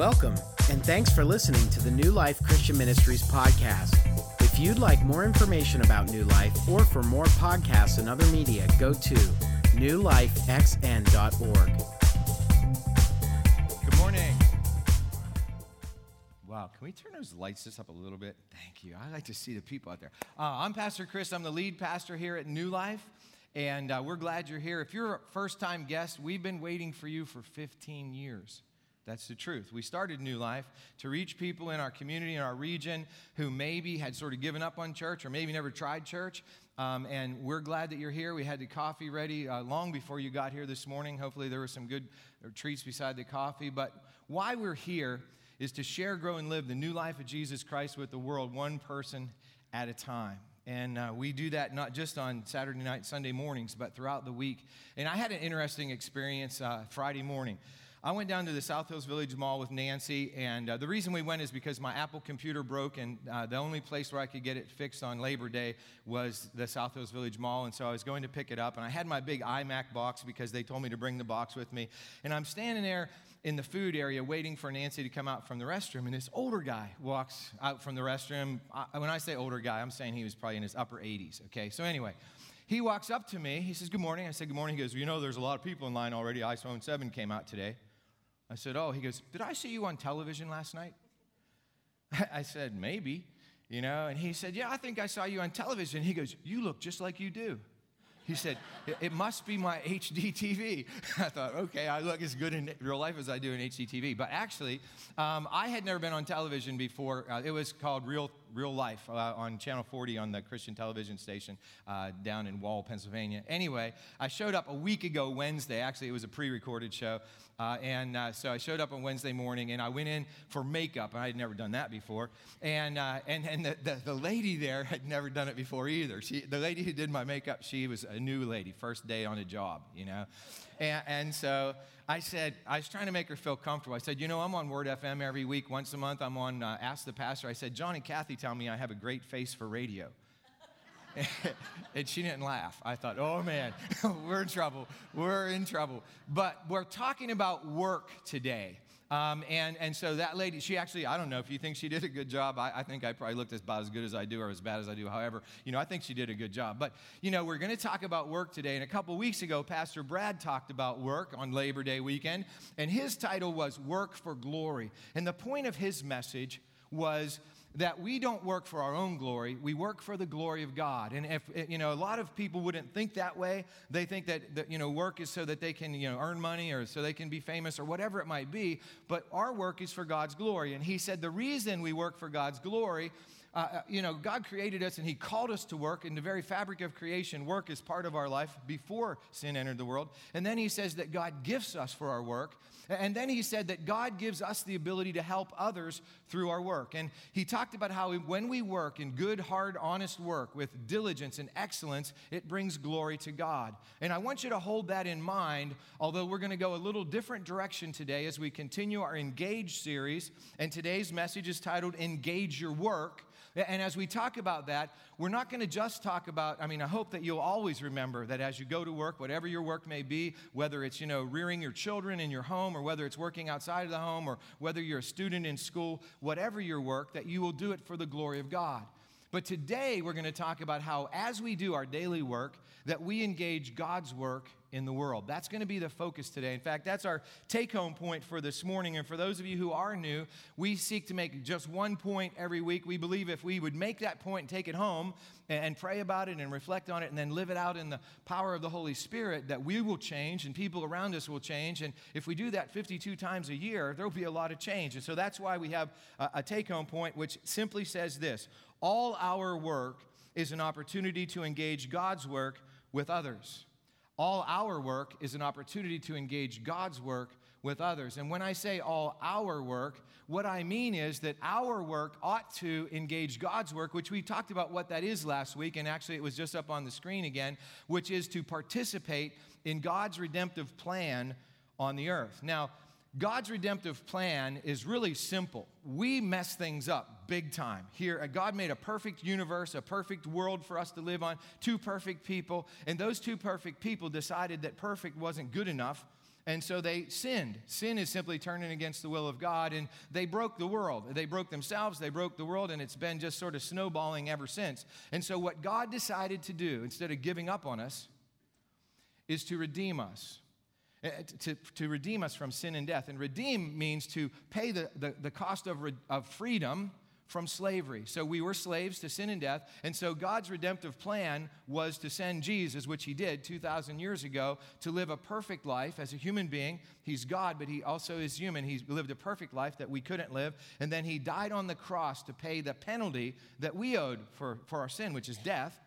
Welcome, and thanks for listening to the New Life Christian Ministries podcast. If you'd like more information about New Life or for more podcasts and other media, go to newlifexn.org. Good morning. Wow, can we turn those lights just up a little bit? Thank you. I like to see the people out there. Uh, I'm Pastor Chris. I'm the lead pastor here at New Life, and uh, we're glad you're here. If you're a first time guest, we've been waiting for you for 15 years. That's the truth. We started New Life to reach people in our community, in our region, who maybe had sort of given up on church or maybe never tried church. Um, and we're glad that you're here. We had the coffee ready uh, long before you got here this morning. Hopefully, there were some good uh, treats beside the coffee. But why we're here is to share, grow, and live the new life of Jesus Christ with the world, one person at a time. And uh, we do that not just on Saturday night, Sunday mornings, but throughout the week. And I had an interesting experience uh, Friday morning. I went down to the South Hills Village Mall with Nancy, and uh, the reason we went is because my Apple computer broke, and uh, the only place where I could get it fixed on Labor Day was the South Hills Village Mall. And so I was going to pick it up, and I had my big iMac box because they told me to bring the box with me. And I'm standing there in the food area waiting for Nancy to come out from the restroom, and this older guy walks out from the restroom. I, when I say older guy, I'm saying he was probably in his upper 80s, okay? So, anyway. He walks up to me. He says, Good morning. I said, Good morning. He goes, You know, there's a lot of people in line already. iPhone 7 came out today. I said, Oh, he goes, Did I see you on television last night? I said, Maybe, you know, and he said, Yeah, I think I saw you on television. He goes, You look just like you do. He said, It must be my HD TV. I thought, okay, I look as good in real life as I do in HD TV. But actually, um, I had never been on television before. Uh, it was called Real, Real Life uh, on Channel 40 on the Christian television station uh, down in Wall, Pennsylvania. Anyway, I showed up a week ago, Wednesday. Actually, it was a pre recorded show. Uh, and uh, so I showed up on Wednesday morning and I went in for makeup. And I had never done that before. And, uh, and, and the, the, the, lady there had never done it before either. She, the lady who did my makeup, she was a new lady, first day on a job, you know. And, and so I said, I was trying to make her feel comfortable. I said, you know, I'm on Word FM every week. Once a month, I'm on uh, Ask the Pastor. I said, John and Kathy tell me I have a great face for radio. and she didn't laugh. I thought, oh man, we're in trouble. We're in trouble. But we're talking about work today. Um, and, and so that lady, she actually, I don't know if you think she did a good job. I, I think I probably looked about as good as I do or as bad as I do. However, you know, I think she did a good job. But, you know, we're going to talk about work today. And a couple weeks ago, Pastor Brad talked about work on Labor Day weekend. And his title was Work for Glory. And the point of his message was that we don't work for our own glory, we work for the glory of God. And if, you know, a lot of people wouldn't think that way. They think that, that, you know, work is so that they can, you know, earn money or so they can be famous or whatever it might be. But our work is for God's glory. And he said the reason we work for God's glory uh, uh, you know, God created us and He called us to work. In the very fabric of creation, work is part of our life before sin entered the world. And then He says that God gifts us for our work. And then He said that God gives us the ability to help others through our work. And He talked about how when we work in good, hard, honest work with diligence and excellence, it brings glory to God. And I want you to hold that in mind, although we're going to go a little different direction today as we continue our Engage series. And today's message is titled Engage Your Work. And as we talk about that, we're not going to just talk about, I mean, I hope that you'll always remember that as you go to work, whatever your work may be, whether it's, you know, rearing your children in your home or whether it's working outside of the home or whether you're a student in school, whatever your work, that you will do it for the glory of God. But today we're going to talk about how, as we do our daily work, that we engage God's work in the world. That's going to be the focus today. In fact, that's our take home point for this morning. And for those of you who are new, we seek to make just one point every week. We believe if we would make that point and take it home and, pray about it and reflect on it and then live it out in the power of the Holy Spirit, that we will change and people around us will change. And if we do that 52 times a year, there will be a lot of change. And so that's why we have a, take home point which simply says this all our work is an opportunity to engage God's work with others. All our work is an opportunity to engage God's work with others. And when I say all our work, what I mean is that our work ought to engage God's work, which we talked about what that is last week, and actually it was just up on the screen again, which is to participate in God's redemptive plan on the earth. Now, God's redemptive plan is really simple. We mess things up big time. Here, God made a perfect universe, a perfect world for us to live on, two perfect people, and those two perfect people decided that perfect wasn't good enough. And so they sinned. Sin is simply turning against the will of God, and they broke the world. They broke themselves, they broke the world, and it's been just sort of snowballing ever since. And so, what God decided to do, instead of giving up on us, is to redeem us. Eh, to, to redeem us from sin and death. And redeem means to pay the, the, the cost of, of freedom from slavery. So we were slaves to sin and death. And so God's redemptive plan was to send Jesus, which he did 2,000 years ago, to live a perfect life as a human being. He's God, but he also is human. He lived a perfect life that we couldn't live. And then he died on the cross to pay the penalty that we owed for, for our sin, which is death.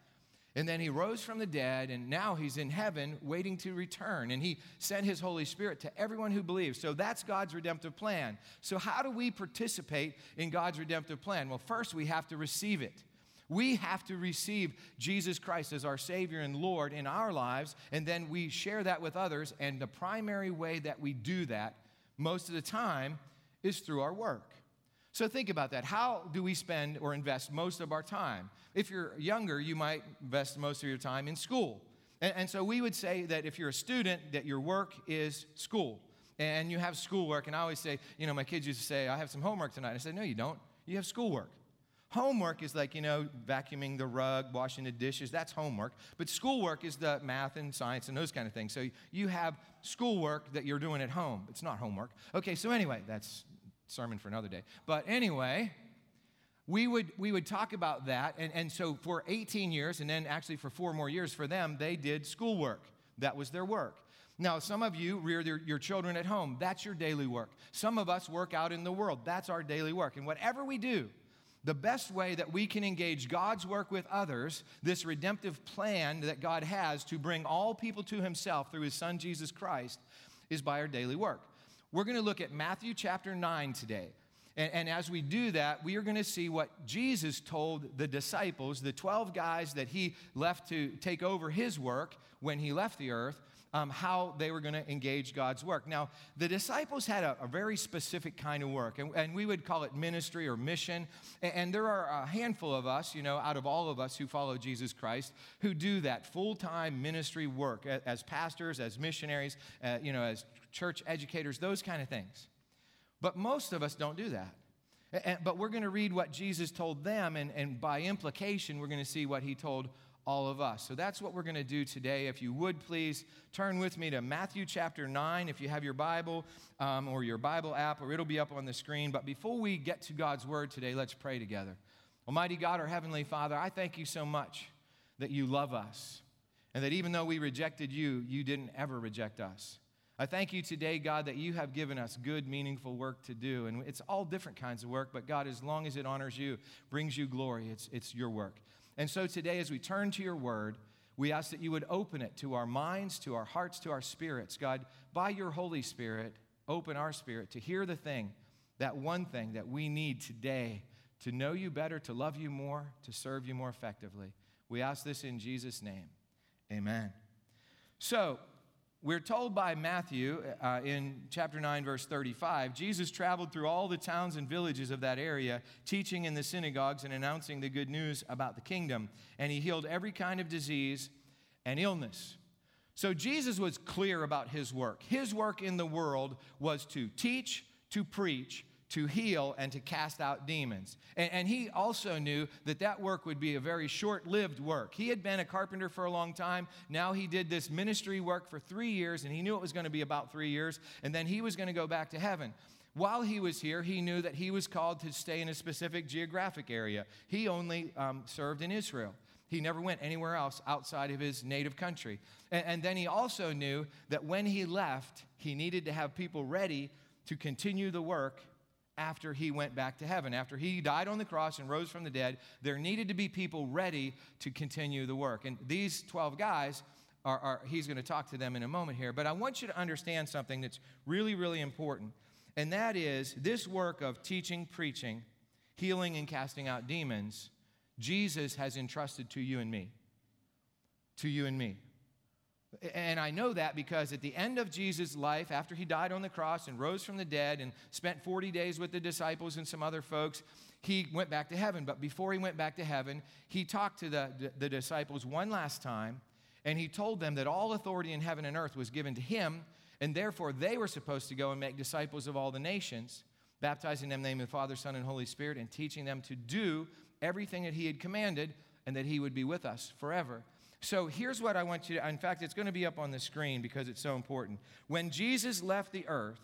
And then he rose from the dead, and now he's in heaven waiting to return. And he sent his Holy Spirit to everyone who believes. So that's God's redemptive plan. So, how do we participate in God's redemptive plan? Well, first, we have to receive it. We have to receive Jesus Christ as our Savior and Lord in our lives, and then we share that with others. And the primary way that we do that most of the time is through our work. So think about that. How do we spend or invest most of our time? If you're younger, you might invest most of your time in school. And, and, so we would say that if you're a student, that your work is school. And you have schoolwork. And I always say, you know, my kids used to say, I have some homework tonight. I said, no, you don't. You have schoolwork. Homework is like, you know, vacuuming the rug, washing the dishes. That's homework. But schoolwork is the math and science and those kind of things. So you have schoolwork that you're doing at home. It's not homework. Okay, so anyway, that's sermon for another day. But anyway, we would, we would talk about that. And, and so for 18 years, and then actually for four more years for them, they did schoolwork. That was their work. Now, some of you rear their, your children at home. That's your daily work. Some of us work out in the world. That's our daily work. And whatever we do, the best way that we can engage God's work with others, this redemptive plan that God has to bring all people to Himself through His Son Jesus Christ, is by our daily work. We're going to look at Matthew chapter 9 today. And, and, as we do that, we are going to see what Jesus told the disciples, the 12 guys that he left to take over his work when he left the earth, um, how they were going to engage God's work. Now, the disciples had a, a very specific kind of work, and, and, we would call it ministry or mission. And, and there are a handful of us, you know, out of all of us who follow Jesus Christ, who do that full time ministry work as pastors, as missionaries, uh, you know, as church educators, those kind of things. But most of us don't do that. And, but we're going to read what Jesus told them, and, and by implication, we're going to see what he told all of us. So that's what we're going to do today. If you would please turn with me to Matthew chapter 9, if you have your Bible um, or your Bible app, or it'll be up on the screen. But before we get to God's word today, let's pray together. Almighty God, our Heavenly Father, I thank you so much that you love us, and that even though we rejected you, you didn't ever reject us. I thank you today, God, that you have given us good, meaningful work to do. And it's all different kinds of work, but God, as long as it honors you, brings you glory, it's, it's your work. And so today, as we turn to your word, we ask that you would open it to our minds, to our hearts, to our spirits. God, by your Holy Spirit, open our spirit to hear the thing, that one thing that we need today to know you better, to love you more, to serve you more effectively. We ask this in Jesus' name. Amen. So, we're told by Matthew uh, in chapter 9, verse 35, Jesus traveled through all the towns and villages of that area, teaching in the synagogues and announcing the good news about the kingdom. And he healed every kind of disease and illness. So Jesus was clear about his work. His work in the world was to teach, to preach, to heal and to cast out demons. And, and, he also knew that that work would be a very short lived work. He had been a carpenter for a long time. Now he did this ministry work for three years, and he knew it was going to be about three years, and then he was going to go back to heaven. While he was here, he knew that he was called to stay in a specific geographic area. He only um, served in Israel. He never went anywhere else outside of his native country. And, and then he also knew that when he left, he needed to have people ready to continue the work after he went back to heaven. After he died on the cross and rose from the dead, there needed to be people ready to continue the work. And these 12 guys are, are he's going to talk to them in a moment here. But I want you to understand something that's really, really important. And that is this work of teaching, preaching, healing, and casting out demons, Jesus has entrusted to you and me. To you and me. And I know that because at the end of Jesus' life, after he died on the cross and rose from the dead and spent 40 days with the disciples and some other folks, he went back to heaven. But before he went back to heaven, he talked to the, the disciples one last time and he told them that all authority in heaven and earth was given to him And therefore, they were supposed to go and make disciples of all the nations, baptizing them in the name of the Father, Son, and Holy Spirit, and teaching them to do everything that He had commanded, and that He would be with us forever. So here's what I want you to, in fact, it's going to be up on the screen because it's so important. When Jesus left the earth,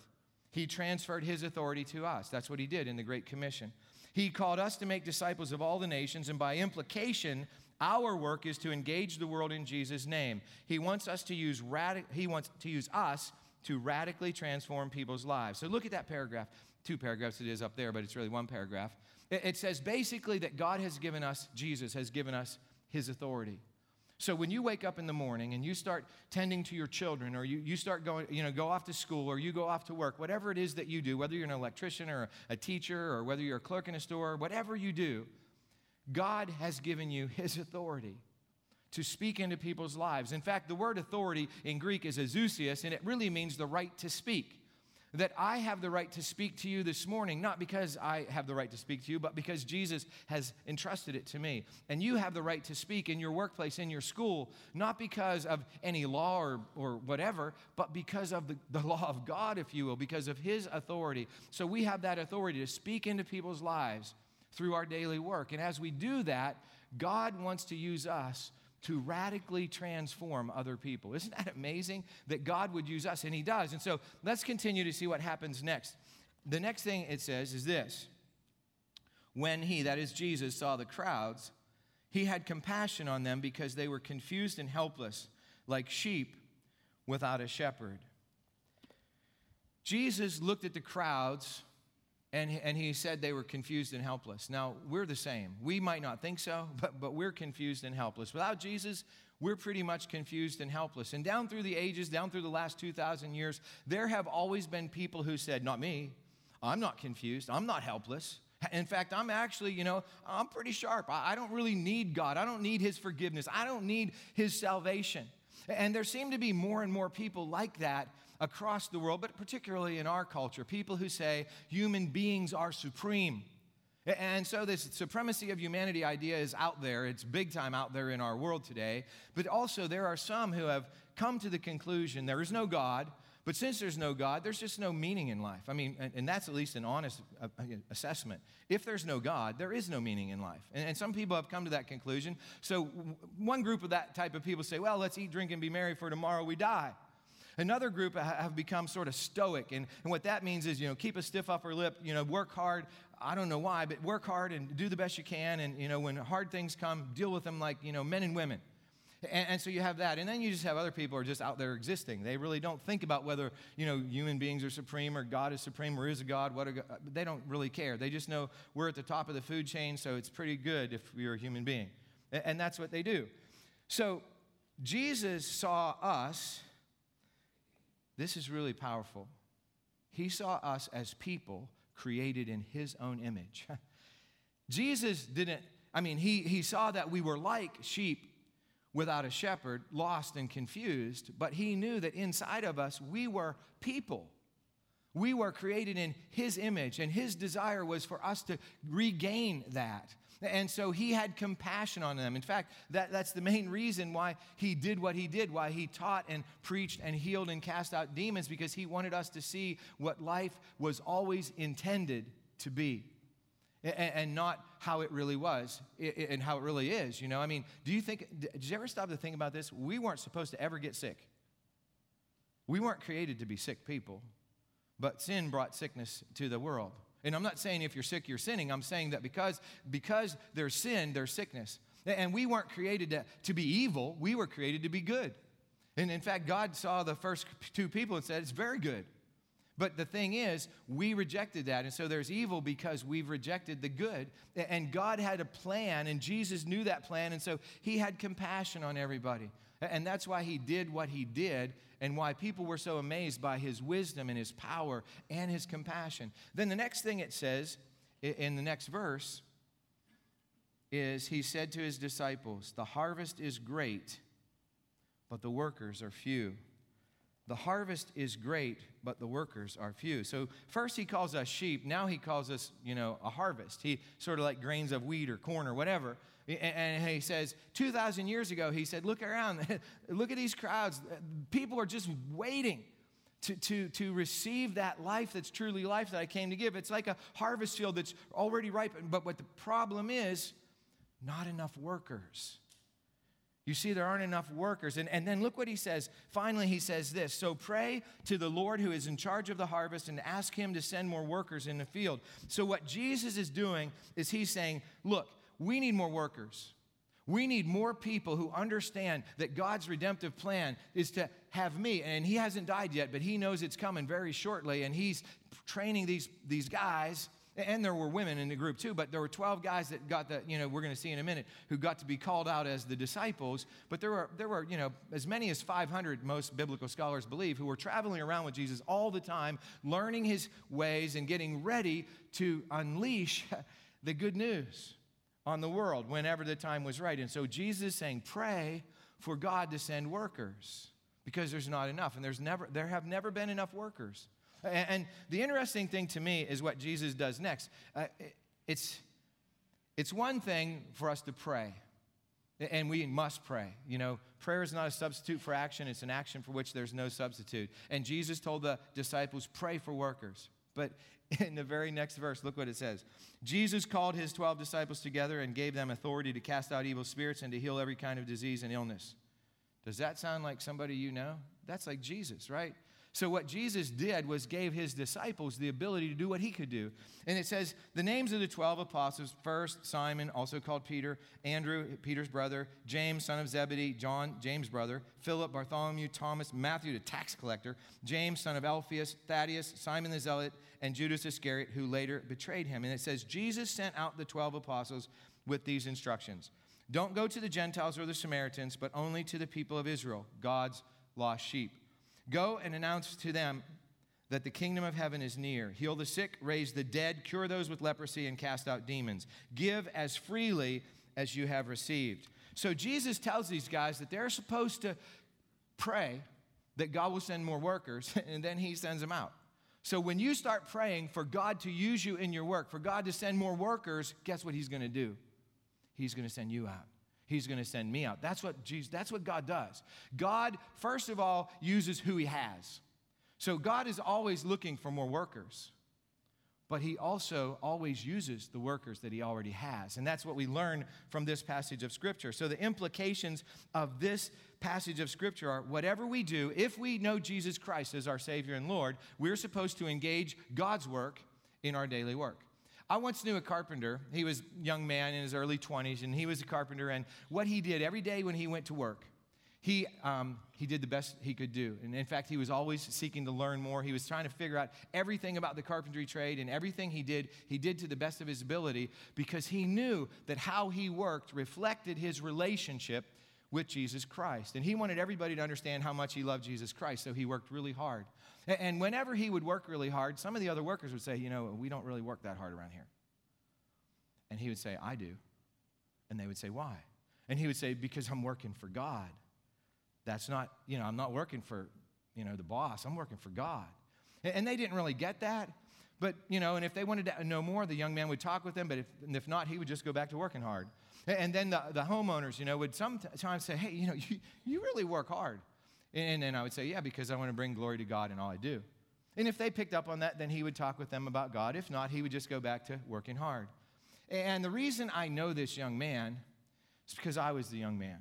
he transferred his authority to us. That's what he did in the Great Commission. He called us to make disciples of all the nations, and by implication, our work is to engage the world in Jesus' name. He wants us to use radic- he wants to use us to radically transform people's lives. So look at that paragraph. Two paragraphs it is up there, but it's really one paragraph. It, it says basically that God has given us, Jesus has given us his authority. So when you wake up in the morning and you start tending to your children or you, you start going, you know, go off to school or you go off to work, whatever it is that you do, whether you're an electrician or a teacher or whether you're a clerk in a store, whatever you do, God has given you his authority to speak into people's lives. In fact, the word authority in Greek is exousias, and it really means the right to speak that I have the right to speak to you this morning, not because I have the right to speak to you, but because Jesus has entrusted it to me. And you have the right to speak in your workplace, in your school, not because of any law or, or whatever, but because of the, the law of God, if you will, because of His authority. So we have that authority to speak into people's lives through our daily work. And as we do that, God wants to use us to radically transform other people. Isn't that amazing that God would use us? And He does. And so let's continue to see what happens next. The next thing it says is this When He, that is Jesus, saw the crowds, He had compassion on them because they were confused and helpless, like sheep without a shepherd. Jesus looked at the crowds and, and he said they were confused and helpless. Now, we're the same. We might not think so, but, but we're confused and helpless. Without Jesus, we're pretty much confused and helpless. And down through the ages, down through the last 2,000 years, there have always been people who said, Not me. I'm not confused. I'm not helpless. In fact, I'm actually, you know, I'm pretty sharp. I, I don't really need God. I don't need His forgiveness. I don't need His salvation. And there seem to be more and more people like that across the world, but particularly in our culture, people who say human beings are supreme. And so, this supremacy of humanity idea is out there. It's big time out there in our world today. But also, there are some who have come to the conclusion there is no God. But since there's no God, there's just no meaning in life. I mean, and, that's at least an honest uh, uh, assessment. If there's no God, there is no meaning in life. And, and some people have come to that conclusion. So, one group of that type of people say, well, let's eat, drink, and be merry, for tomorrow we die. Another group have become sort of stoic. And, and what that means is, you know, keep a stiff upper lip, you know, work hard. I don't know why, but work hard and do the best you can. And, you know, when hard things come, deal with them like, you know, men and women. And, and, so you have that. And then you just have other people who are just out there existing. They really don't think about whether, you know, human beings are supreme or God is supreme or is a God. What a God. They don't really care. They just know we're at the top of the food chain, so it's pretty good if you're a human being. And, and that's what they do. So Jesus saw us this is really powerful. He saw us as people created in his own image. Jesus didn't, I mean, he, he saw that we were like sheep without a shepherd, lost and confused, but he knew that inside of us we were people. We were created in his image, and his desire was for us to regain that. And so he had compassion on them. In fact, that, that's the main reason why he did what he did, why he taught and preached and healed and cast out demons, because he wanted us to see what life was always intended to be. And, and not how it really was and how it really is. You know, I mean, do you think, did you ever stop to think about this? We weren't supposed to ever get sick. We weren't created to be sick people, but sin brought sickness to the world. And I'm not saying if you're sick, you're sinning. I'm saying that because, because there's sin, there's sickness. And we weren't created to, to be evil, we were created to be good. And in fact, God saw the first two people and said, It's very good. But the thing is, we rejected that. And so there's evil because we've rejected the good. And God had a plan, and Jesus knew that plan. And so he had compassion on everybody. And that's why he did what he did and why people were so amazed by his wisdom and his power and his compassion. Then the next thing it says in the next verse is he said to his disciples, The harvest is great, but the workers are few. The harvest is great, but the workers are few. So first he calls us sheep. Now he calls us, you know, a harvest. He sort of like grains of wheat or corn or whatever. And he says, 2,000 years ago, he said, look around, look at these crowds. People are just waiting to, to, to receive that life that's truly life that I came to give. It's like a harvest field that's already ripe, but what the problem is, not enough workers. You see, there aren't enough workers. And, and then look what he says. Finally, he says this So pray to the Lord who is in charge of the harvest and ask him to send more workers in the field. So, what Jesus is doing is he's saying, Look, we need more workers. We need more people who understand that God's redemptive plan is to have me. And he hasn't died yet, but he knows it's coming very shortly. And he's training these, these guys and there were women in the group too, but there were 12 guys that got the, you know, we're going to see in a minute, who got to be called out as the disciples. But there were, there were, you know, as many as 500, most biblical scholars believe, who were traveling around with Jesus all the time, learning his ways and getting ready to unleash the good news on the world whenever the time was right. And so Jesus is saying, pray for God to send workers because there's not enough. And there's never, there have never been enough workers. And the interesting thing to me is what Jesus does next. Uh, it's, it's one thing for us to pray, and we must pray. You know, prayer is not a substitute for action, it's an action for which there's no substitute. And Jesus told the disciples, pray for workers. But in the very next verse, look what it says Jesus called his 12 disciples together and gave them authority to cast out evil spirits and to heal every kind of disease and illness. Does that sound like somebody you know? That's like Jesus, right? So, what Jesus did was gave his disciples the ability to do what he could do. And it says the names of the 12 apostles first, Simon, also called Peter, Andrew, Peter's brother, James, son of Zebedee, John, James' brother, Philip, Bartholomew, Thomas, Matthew, the tax collector, James, son of Alphaeus, Thaddeus, Simon the Zealot, and Judas Iscariot, who later betrayed him. And it says Jesus sent out the 12 apostles with these instructions Don't go to the Gentiles or the Samaritans, but only to the people of Israel, God's lost sheep. Go and announce to them that the kingdom of heaven is near. Heal the sick, raise the dead, cure those with leprosy, and cast out demons. Give as freely as you have received. So Jesus tells these guys that they're supposed to pray that God will send more workers, and then he sends them out. So when you start praying for God to use you in your work, for God to send more workers, guess what he's going to do? He's going to send you out he's going to send me out. That's what Jesus, that's what God does. God, first of all, uses who he has. So God is always looking for more workers. But he also always uses the workers that he already has. And that's what we learn from this passage of Scripture. So, the implications of this passage of Scripture are whatever we do, if we know Jesus Christ as our Savior and Lord, we're supposed to engage God's work in our daily work. I once knew a carpenter. He was a young man in his early 20s, and he was a carpenter. And what he did every day when he went to work, he, um, he did the best he could do. And in fact, he was always seeking to learn more. He was trying to figure out everything about the carpentry trade, and everything he did, he did to the best of his ability because he knew that how he worked reflected his relationship with Jesus Christ. And he wanted everybody to understand how much he loved Jesus Christ, so he worked really hard. And whenever he would work really hard, some of the other workers would say, You know, we don't really work that hard around here. And he would say, I do. And they would say, Why? And he would say, Because I'm working for God. That's not, you know, I'm not working for, you know, the boss. I'm working for God. And they didn't really get that. But, you know, and if they wanted to know more, the young man would talk with them. But if, if not, he would just go back to working hard. And then the, the homeowners, you know, would sometimes say, Hey, you know, you, you really work hard. And then I would say, Yeah, because I want to bring glory to God in all I do. And if they picked up on that, then he would talk with them about God. If not, he would just go back to working hard. And the reason I know this young man is because I was the young man.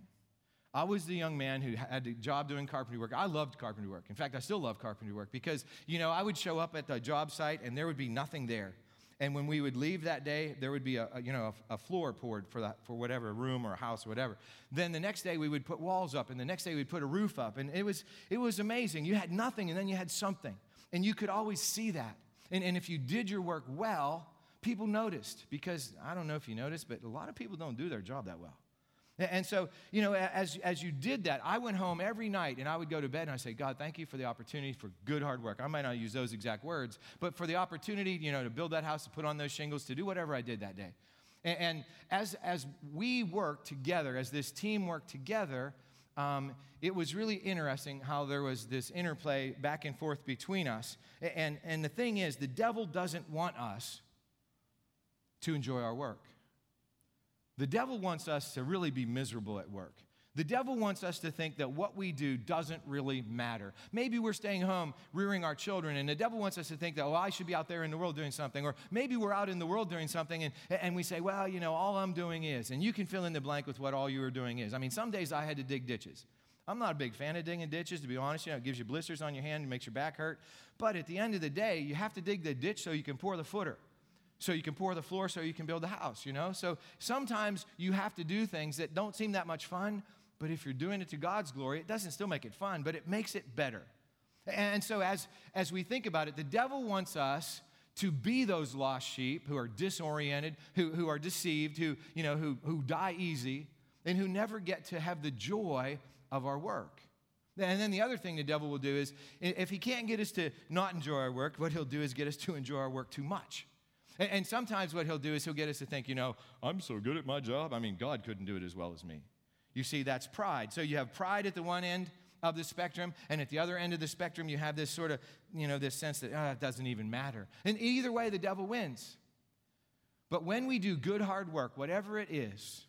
I was the young man who had a job doing carpentry work. I loved carpentry work. In fact, I still love carpentry work because, you know, I would show up at the job site and there would be nothing there. And when we would leave that day, there would be a, a you know a, a, floor poured for that for whatever room or a house or whatever. Then the next day we would put walls up, and the next day we'd put a roof up, and it was it was amazing. You had nothing, and then you had something, and you could always see that. And, and if you did your work well, people noticed because I don't know if you noticed, but a lot of people don't do their job that well. And so, you know, as, as you did that, I went home every night and I would go to bed and I say, God, thank you for the opportunity for good hard work. I might not use those exact words, but for the opportunity, you know, to build that house, to put on those shingles, to do whatever I did that day. And, and as, as we worked together, as this team worked together, um, it was really interesting how there was this interplay back and forth between us. And, and the thing is, the devil doesn't want us to enjoy our work. The devil wants us to really be miserable at work. The devil wants us to think that what we do doesn't really matter. Maybe we're staying home rearing our children, and the devil wants us to think that, oh, I should be out there in the world doing something. Or maybe we're out in the world doing something, and, and we say, well, you know, all I'm doing is. And you can fill in the blank with what all you are doing is. I mean, some days I had to dig ditches. I'm not a big fan of digging ditches, to be honest. You know, it gives you blisters on your hand, it makes your back hurt. But at the end of the day, you have to dig the ditch so you can pour the footer so you can pour the floor so you can build the house, you know? So sometimes you have to do things that don't seem that much fun, but if you're doing it to God's glory, it doesn't still make it fun, but it makes it better. And so as, as we think about it, the devil wants us to be those lost sheep who are disoriented, who, who are deceived, who, you know, who, who die easy, and who never get to have the joy of our work. And then the other thing the devil will do is if he can't get us to not enjoy our work, what he'll do is get us to enjoy our work too much. And, and sometimes what he'll do is he'll get us to think, you know, I'm so good at my job. I mean, God couldn't do it as well as me. You see, that's pride. So you have pride at the one end of the spectrum, and at the other end of the spectrum, you have this sort of, you know, this sense that oh, it doesn't even matter. And either way, the devil wins. But when we do good, hard work, whatever it is,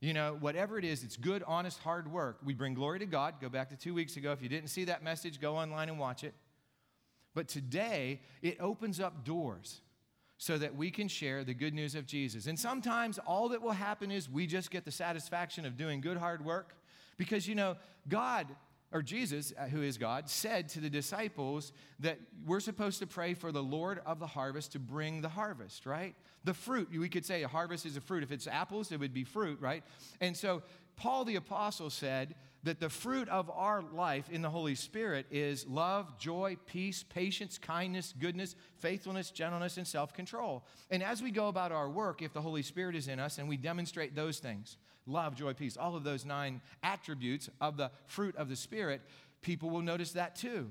you know, whatever it is, it's good, honest, hard work. We bring glory to God. Go back to two weeks ago. If you didn't see that message, go online and watch it. But today, it opens up doors so that we can share the good news of Jesus. And sometimes all that will happen is we just get the satisfaction of doing good, hard work. Because, you know, God, or Jesus, uh, who is God, said to the disciples that we're supposed to pray for the Lord of the harvest to bring the harvest, right? The fruit, we could say a harvest is a fruit. If it's apples, it would be fruit, right? And so Paul the Apostle said that the fruit of our life in the Holy Spirit is love, joy, peace, patience, kindness, goodness, faithfulness, gentleness, and self control. And as we go about our work, if the Holy Spirit is in us and we demonstrate those things love, joy, peace, all of those nine attributes of the fruit of the Spirit people will notice that too.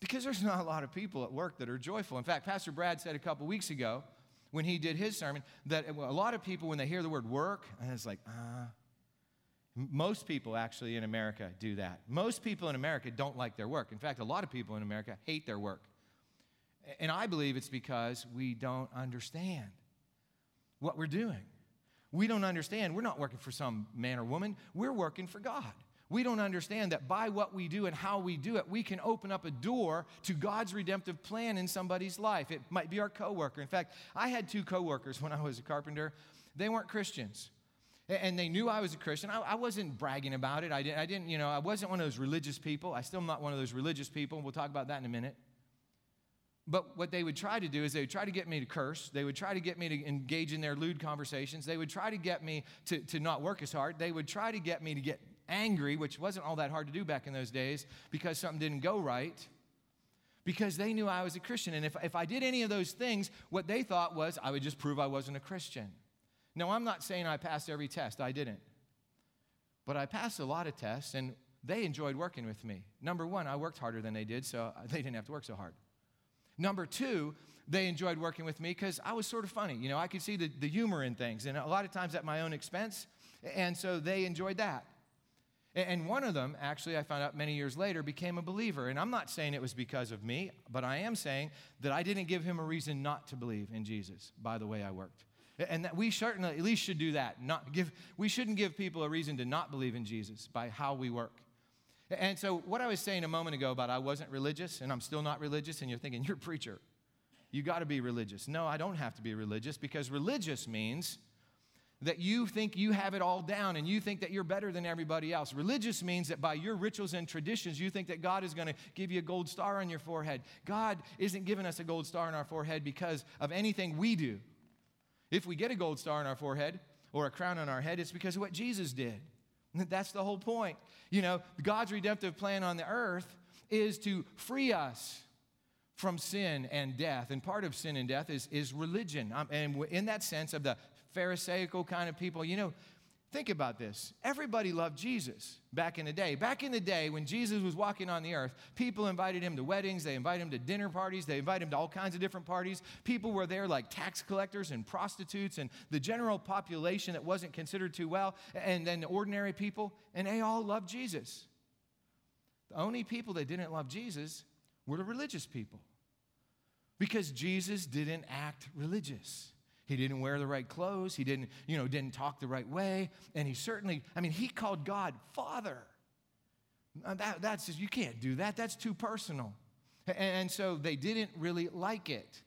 Because there's not a lot of people at work that are joyful. In fact, Pastor Brad said a couple weeks ago when he did his sermon that a lot of people, when they hear the word work, it's like, ah, most people actually in America do that. Most people in America don't like their work. In fact, a lot of people in America hate their work. And I believe it's because we don't understand what we're doing. We don't understand. We're not working for some man or woman, we're working for God. We don't understand that by what we do and how we do it, we can open up a door to God's redemptive plan in somebody's life. It might be our coworker. In fact, I had two coworkers when I was a carpenter. They weren't Christians and they knew I was a Christian. I, I, wasn't bragging about it. I, did, I didn't, you know, I wasn't one of those religious people. I still am not one of those religious people. We'll talk about that in a minute. But what they would try to do is they would try to get me to curse. They would try to get me to engage in their lewd conversations. They would try to get me to, to not work as hard. They would try to get me to get angry, which wasn't all that hard to do back in those days because something didn't go right. Because they knew I was a Christian. And if, if I did any of those things, what they thought was I would just prove I wasn't a Christian. Now, I'm not saying I passed every test, I didn't. But I passed a lot of tests, and they enjoyed working with me. Number one, I worked harder than they did, so they didn't have to work so hard. Number two, they enjoyed working with me because I was sort of funny. You know, I could see the, the humor in things, and a lot of times at my own expense, and so they enjoyed that. And one of them, actually, I found out many years later, became a believer. And I'm not saying it was because of me, but I am saying that I didn't give him a reason not to believe in Jesus by the way I worked. And that we certainly at least should do that. Not give, we shouldn't give people a reason to not believe in Jesus by how we work. And so, what I was saying a moment ago about I wasn't religious and I'm still not religious, and you're thinking, you're a preacher. You got to be religious. No, I don't have to be religious because religious means that you think you have it all down and you think that you're better than everybody else. Religious means that by your rituals and traditions, you think that God is going to give you a gold star on your forehead. God isn't giving us a gold star on our forehead because of anything we do. If we get a gold star on our forehead or a crown on our head, it's because of what Jesus did. That's the whole point. You know, God's redemptive plan on the earth is to free us from sin and death. And part of sin and death is, is religion. And in that sense of the Pharisaical kind of people, you know, Think about this. Everybody loved Jesus back in the day. Back in the day when Jesus was walking on the earth, people invited him to weddings, they invited him to dinner parties, they invited him to all kinds of different parties. People were there like tax collectors and prostitutes and the general population that wasn't considered too well, and then ordinary people, and they all loved Jesus. The only people that didn't love Jesus were the religious people because Jesus didn't act religious. He didn't wear the right clothes. He didn't, you know, didn't talk the right way. And he certainly, I mean, he called God Father. That, that's just, you can't do that. That's too personal. And so they didn't really like it.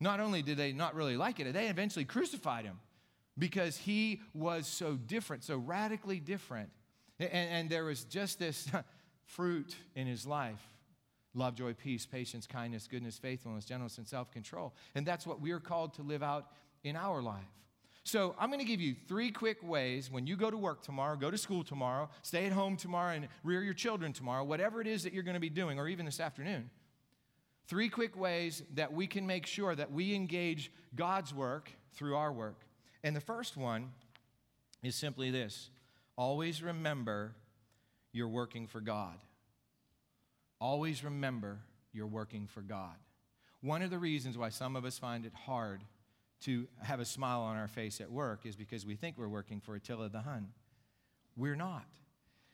Not only did they not really like it, they eventually crucified him because he was so different, so radically different. And, and there was just this fruit in his life love, joy, peace, patience, kindness, goodness, faithfulness, gentleness, and self control. And that's what we are called to live out in our life. So, I'm going to give you three quick ways when you go to work tomorrow, go to school tomorrow, stay at home tomorrow, and rear your children tomorrow, whatever it is that you're going to be doing, or even this afternoon. Three quick ways that we can make sure that we engage God's work through our work. And the first one is simply this always remember you're working for God. Always remember you're working for God. One of the reasons why some of us find it hard to have a smile on our face at work is because we think we're working for Attila the Hun. We're not.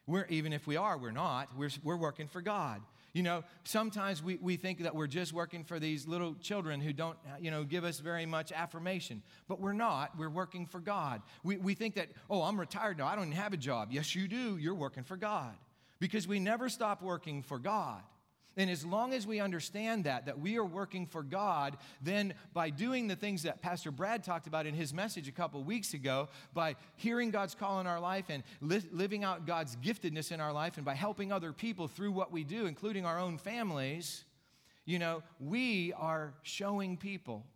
We're, even if we are, we're not. We're, we're working for God. You know, sometimes we, we think that we're just working for these little children who don't, you know, give us very much affirmation. But we're not. We're working for God. We, we think that, oh, I'm retired now. I don't even have a job. Yes, you do. You're working for God because we never stop working for God. And as long as we understand that, that we are working for God, then by doing the things that Pastor Brad talked about in his message a couple weeks ago, by hearing God's call in our life and li- living out God's giftedness in our life, and by helping other people through what we do, including our own families, you know, we are showing people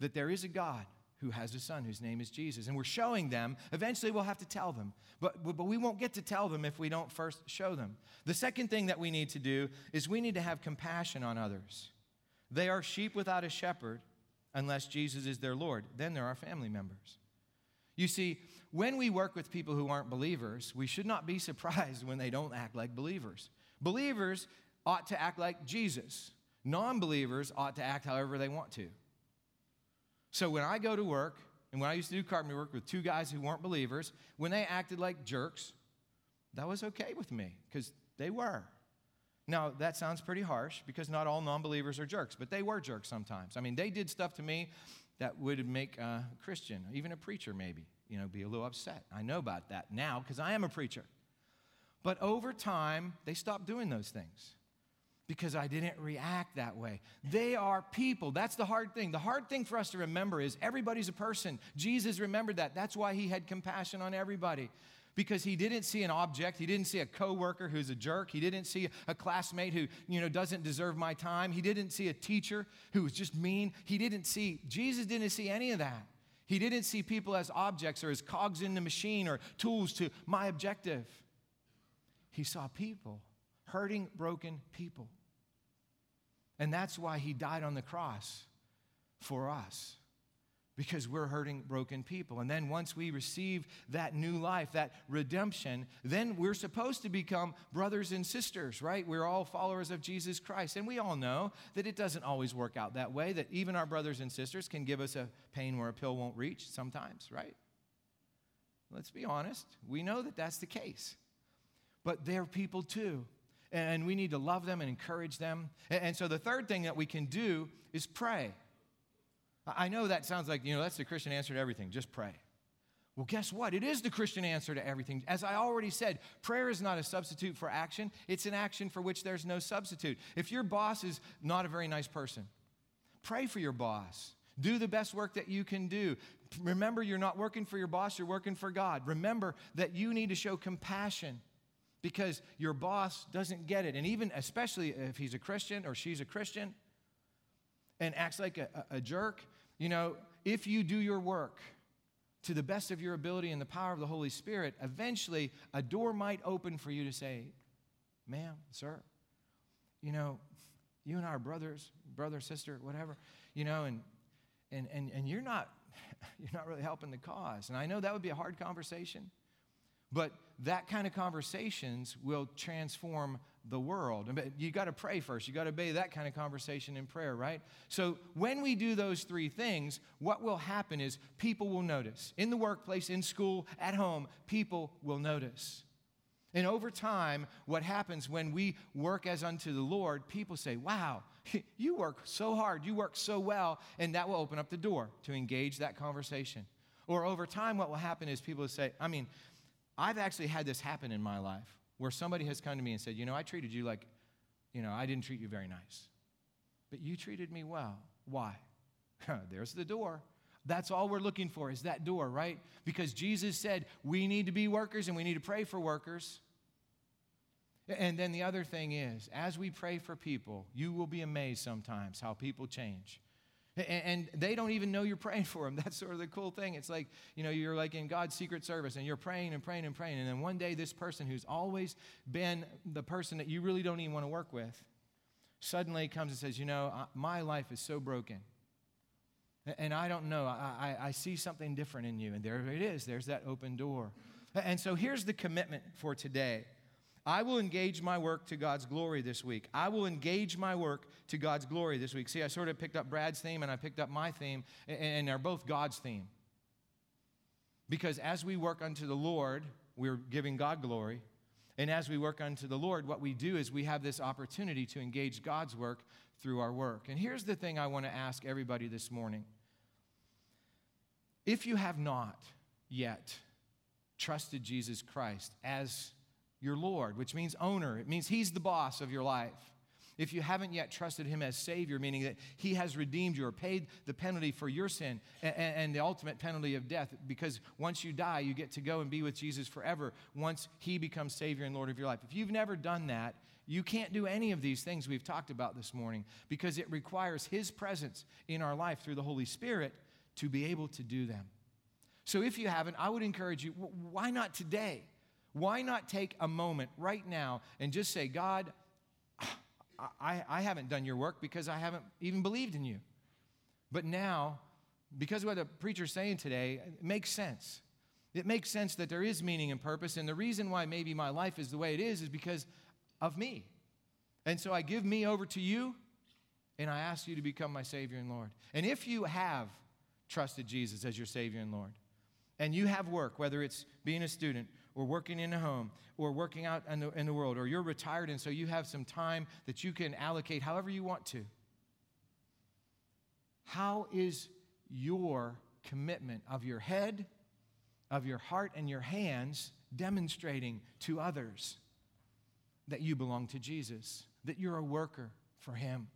that there is a God who has a son whose name is Jesus. And we're showing them. Eventually, we'll have to tell them. But, but we won't get to tell them if we don't first show them. The second thing that we need to do is we need to have compassion on others. They are sheep without a shepherd unless Jesus is their Lord. Then they're our family members. You see, when we work with people who aren't believers, we should not be surprised when they don't act like believers. Believers ought to act like Jesus. Non believers ought to act however they want to. So when I go to work, and when I used to do carpentry work with two guys who weren't believers, when they acted like jerks, that was okay with me because they were. Now, that sounds pretty harsh because not all non believers are jerks, but they were jerks sometimes. I mean, they did stuff to me that would make a Christian, even a preacher maybe, you know, be a little upset. I know about that now because I am a preacher. But over time, they stopped doing those things because I didn't react that way. They are people. That's the hard thing. The hard thing for us to remember is everybody's a person. Jesus remembered that. That's why he had compassion on everybody. Because he didn't see an object, he didn't see a coworker who's a jerk, he didn't see a classmate who, you know, doesn't deserve my time, he didn't see a teacher who was just mean. He didn't see Jesus didn't see any of that. He didn't see people as objects or as cogs in the machine or tools to my objective. He saw people, hurting, broken people. And that's why he died on the cross for us because we're hurting, broken people. And then once we receive that new life, that redemption, then we're supposed to become brothers and sisters, right? We're all followers of Jesus Christ. And we all know that it doesn't always work out that way, that even our brothers and sisters can give us a pain where a pill won't reach sometimes, right? Let's be honest. We know that that's the case. But they're people too and we need to love them and encourage them. And so the third thing that we can do is pray. I know that sounds like, you know, that's the Christian answer to everything, just pray. Well, guess what? It is the Christian answer to everything. As I already said, prayer is not a substitute for action, it's an action for which there's no substitute. If your boss is not a very nice person, pray for your boss. Do the best work that you can do. Remember, you're not working for your boss, you're working for God. Remember that you need to show compassion because your boss doesn't get it. And even, especially if he's a Christian or she's a Christian and acts like a, a, jerk, you know, if you do your work to the best of your ability and the power of the Holy Spirit, eventually a door might open for you to say, ma'am, sir, you know, you and I are brothers, brother, sister, whatever, you know, and, and, and, and you're not, you're not really helping the cause. And I know that would be a hard conversation. But that kind of conversations will transform the world. But you got to pray first. You got to obey that kind of conversation in prayer, right? So when we do those three things, what will happen is people will notice. In the workplace, in school, at home, people will notice. And over time, what happens when we work as unto the Lord, people say, Wow, you work so hard, you work so well, and that will open up the door to engage that conversation. Or over time, what will happen is people will say, I mean, I've actually had this happen in my life where somebody has come to me and said, You know, I treated you like, you know, I didn't treat you very nice, but you treated me well. Why? There's the door. That's all we're looking for is that door, right? Because Jesus said we need to be workers and we need to pray for workers. And then the other thing is, as we pray for people, you will be amazed sometimes how people change. And they don't even know you're praying for them. That's sort of the cool thing. It's like, you know, you're like in God's secret service and you're praying and praying and praying. And then one day, this person who's always been the person that you really don't even want to work with suddenly comes and says, You know, my life is so broken. And I don't know, I, I, I see something different in you. And there it is, there's that open door. And so here's the commitment for today. I will engage my work to God's glory this week. I will engage my work to God's glory this week. See, I sort of picked up Brad's theme and I picked up my theme, and they're both God's theme. Because as we work unto the Lord, we're giving God glory. And as we work unto the Lord, what we do is we have this opportunity to engage God's work through our work. And here's the thing I want to ask everybody this morning. If you have not yet trusted Jesus Christ as your Lord, which means owner, it means He's the boss of your life. If you haven't yet trusted Him as Savior, meaning that He has redeemed you or paid the penalty for your sin and, and, the ultimate penalty of death, because once you die, you get to go and be with Jesus forever once He becomes Savior and Lord of your life. If you've never done that, you can't do any of these things we've talked about this morning because it requires His presence in our life through the Holy Spirit to be able to do them. So if you haven't, I would encourage you why not today? Why not take a moment right now and just say, God, I, I haven't done your work because I haven't even believed in you. But now, because of what the preacher's saying today, it makes sense. It makes sense that there is meaning and purpose. And the reason why maybe my life is the way it is is because of me. And so I give me over to you, and I ask you to become my Savior and Lord. And if you have trusted Jesus as your Savior and Lord, and you have work, whether it's being a student or working in a home or working out in the, in the world, or you're retired and so you have some time that you can allocate however you want to, how is your commitment of your head, of your heart, and your hands demonstrating to others that you belong to Jesus, that you're a worker for Him.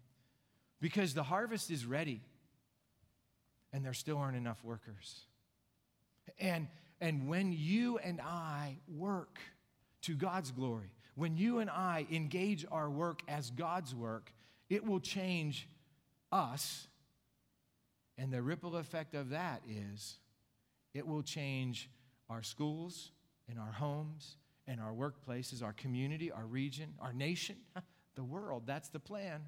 Because the harvest is ready, and there still aren't enough workers. And, and when you and I work to God's glory, when you and I engage our work as God's work, it will change us. And the ripple effect of that is it will change our schools and our homes and our workplaces, our community, our region, our nation, the world. That's the plan.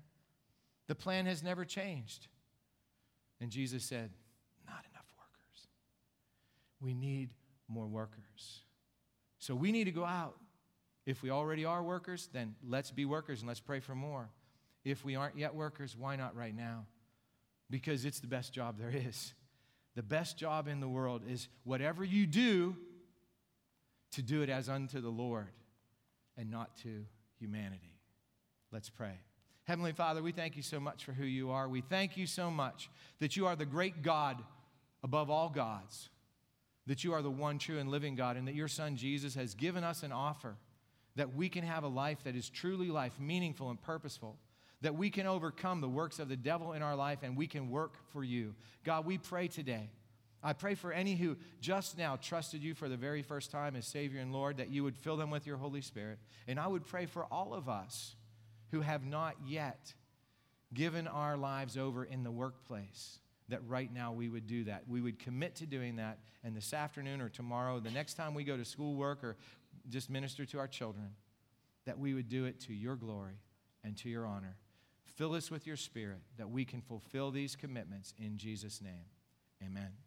The plan has never changed. And Jesus said. We need more workers. So we need to go out. If we already are workers, then let's be workers and let's pray for more. If we aren't yet workers, why not right now? Because it's the best job there is. The best job in the world is whatever you do, to do it as unto the Lord and not to humanity. Let's pray. Heavenly Father, we thank you so much for who you are. We thank you so much that you are the great God above all gods, that you are the one true and living God, and that your Son Jesus has given us an offer that we can have a life that is truly life, meaningful and purposeful, that we can overcome the works of the devil in our life and we can work for you. God, we pray today I pray for any who just now trusted you for the very first time as Savior and Lord that you would fill them with your Holy Spirit. And I would pray for all of us who have not yet given our lives over in the workplace that right now we would do that. We would commit to doing that. And this afternoon or tomorrow, the next time we go to schoolwork or just minister to our children, that we would do it to your glory and to your honor. Fill us with your spirit that we can fulfill these commitments in Jesus' name. Amen.